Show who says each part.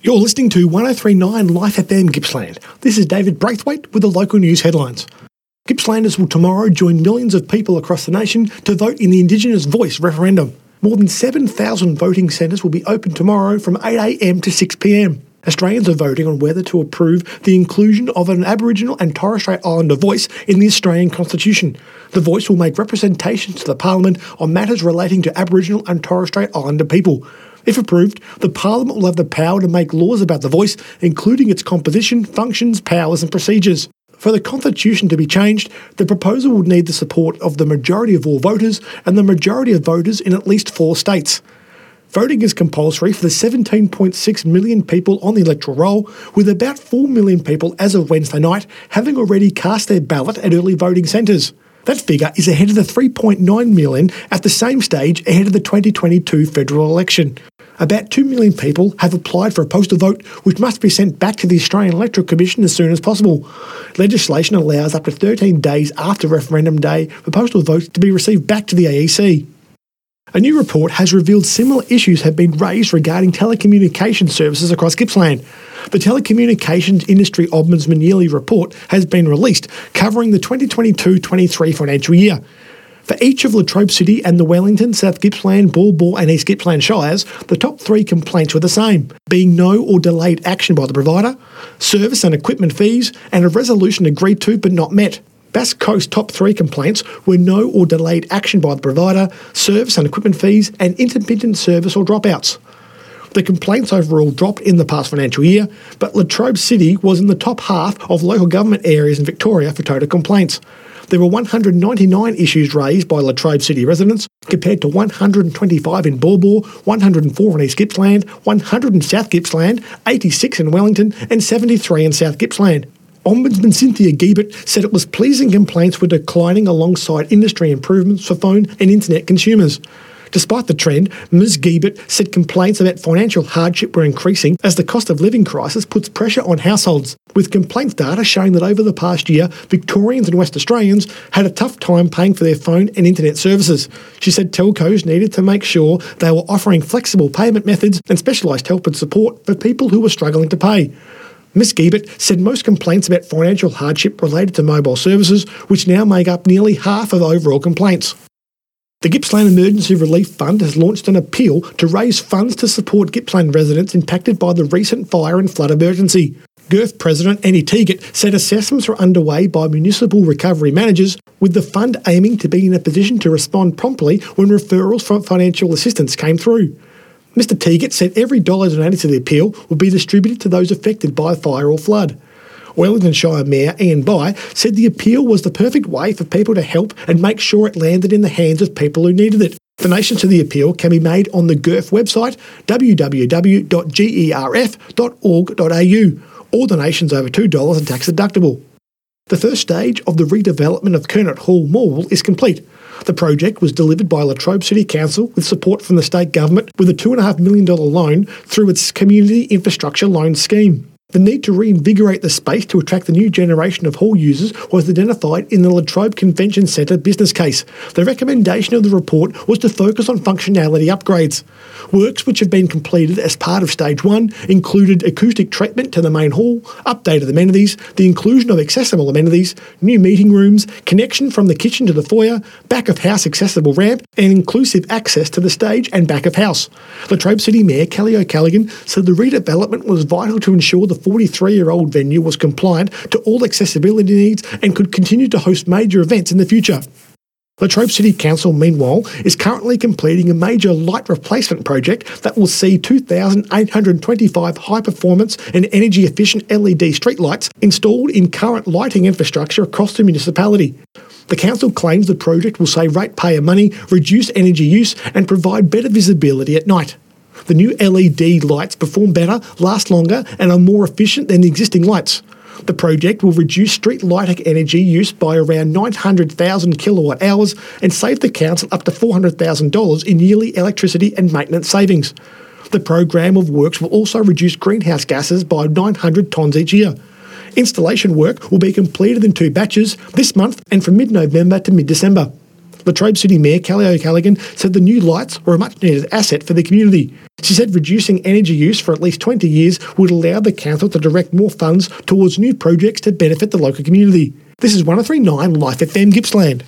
Speaker 1: You're listening to 1039 Life FM Gippsland. This is David Braithwaite with the local news headlines. Gippslanders will tomorrow join millions of people across the nation to vote in the Indigenous Voice referendum. More than 7,000 voting centres will be open tomorrow from 8am to 6pm. Australians are voting on whether to approve the inclusion of an Aboriginal and Torres Strait Islander voice in the Australian Constitution. The voice will make representations to the Parliament on matters relating to Aboriginal and Torres Strait Islander people. If approved, the Parliament will have the power to make laws about the voice, including its composition, functions, powers, and procedures. For the Constitution to be changed, the proposal would need the support of the majority of all voters and the majority of voters in at least four states. Voting is compulsory for the 17.6 million people on the electoral roll, with about 4 million people as of Wednesday night having already cast their ballot at early voting centres. That figure is ahead of the 3.9 million at the same stage ahead of the 2022 federal election. About 2 million people have applied for a postal vote, which must be sent back to the Australian Electoral Commission as soon as possible. Legislation allows up to 13 days after referendum day for postal votes to be received back to the AEC. A new report has revealed similar issues have been raised regarding telecommunication services across Gippsland. The Telecommunications Industry Ombudsman Yearly Report has been released, covering the 2022 23 financial year. For each of Latrobe City and the Wellington, South Gippsland, Baw, and East Gippsland Shires, the top three complaints were the same being no or delayed action by the provider, service and equipment fees, and a resolution agreed to but not met. Bass Coast top three complaints were no or delayed action by the provider, service and equipment fees, and intermittent service or dropouts. The complaints overall dropped in the past financial year, but Latrobe City was in the top half of local government areas in Victoria for total complaints. There were 199 issues raised by Latrobe City residents, compared to 125 in Baw, 104 in East Gippsland, 100 in South Gippsland, 86 in Wellington, and 73 in South Gippsland. Ombudsman Cynthia Gebert said it was pleasing complaints were declining alongside industry improvements for phone and internet consumers. Despite the trend, Ms. Gebert said complaints about financial hardship were increasing as the cost of living crisis puts pressure on households, with complaints data showing that over the past year, Victorians and West Australians had a tough time paying for their phone and internet services. She said telcos needed to make sure they were offering flexible payment methods and specialised help and support for people who were struggling to pay. Ms. Gebert said most complaints about financial hardship related to mobile services, which now make up nearly half of overall complaints. The Gippsland Emergency Relief Fund has launched an appeal to raise funds to support Gippsland residents impacted by the recent fire and flood emergency. GERF President Annie Teagat said assessments are underway by municipal recovery managers, with the fund aiming to be in a position to respond promptly when referrals for financial assistance came through. Mr. Teagat said every dollar donated to the appeal will be distributed to those affected by fire or flood. Wellington Shire Mayor Ian Bye said the appeal was the perfect way for people to help and make sure it landed in the hands of people who needed it. Donations to the appeal can be made on the GERF website www.gerf.org.au. All donations over $2 are tax deductible. The first stage of the redevelopment of Kernot Hall Mall is complete. The project was delivered by Latrobe City Council with support from the state government with a $2.5 million loan through its Community Infrastructure Loan Scheme. The need to reinvigorate the space to attract the new generation of hall users was identified in the Latrobe Convention Centre business case. The recommendation of the report was to focus on functionality upgrades. Works which have been completed as part of Stage 1 included acoustic treatment to the main hall, updated amenities, the inclusion of accessible amenities, new meeting rooms, connection from the kitchen to the foyer, back of house accessible ramp, and inclusive access to the stage and back of house. Latrobe City Mayor Kellie O'Callaghan said the redevelopment was vital to ensure the 43 year old venue was compliant to all accessibility needs and could continue to host major events in the future. Latrobe City Council, meanwhile, is currently completing a major light replacement project that will see 2,825 high performance and energy efficient LED streetlights installed in current lighting infrastructure across the municipality. The council claims the project will save ratepayer money, reduce energy use, and provide better visibility at night. The new LED lights perform better, last longer, and are more efficient than the existing lights. The project will reduce street lighting energy use by around 900,000 kilowatt hours and save the council up to $400,000 in yearly electricity and maintenance savings. The program of works will also reduce greenhouse gases by 900 tonnes each year. Installation work will be completed in two batches this month and from mid November to mid December. Latrobe City Mayor Kellie O'Callaghan said the new lights were a much needed asset for the community. She said reducing energy use for at least 20 years would allow the council to direct more funds towards new projects to benefit the local community. This is 1039 Life FM Gippsland.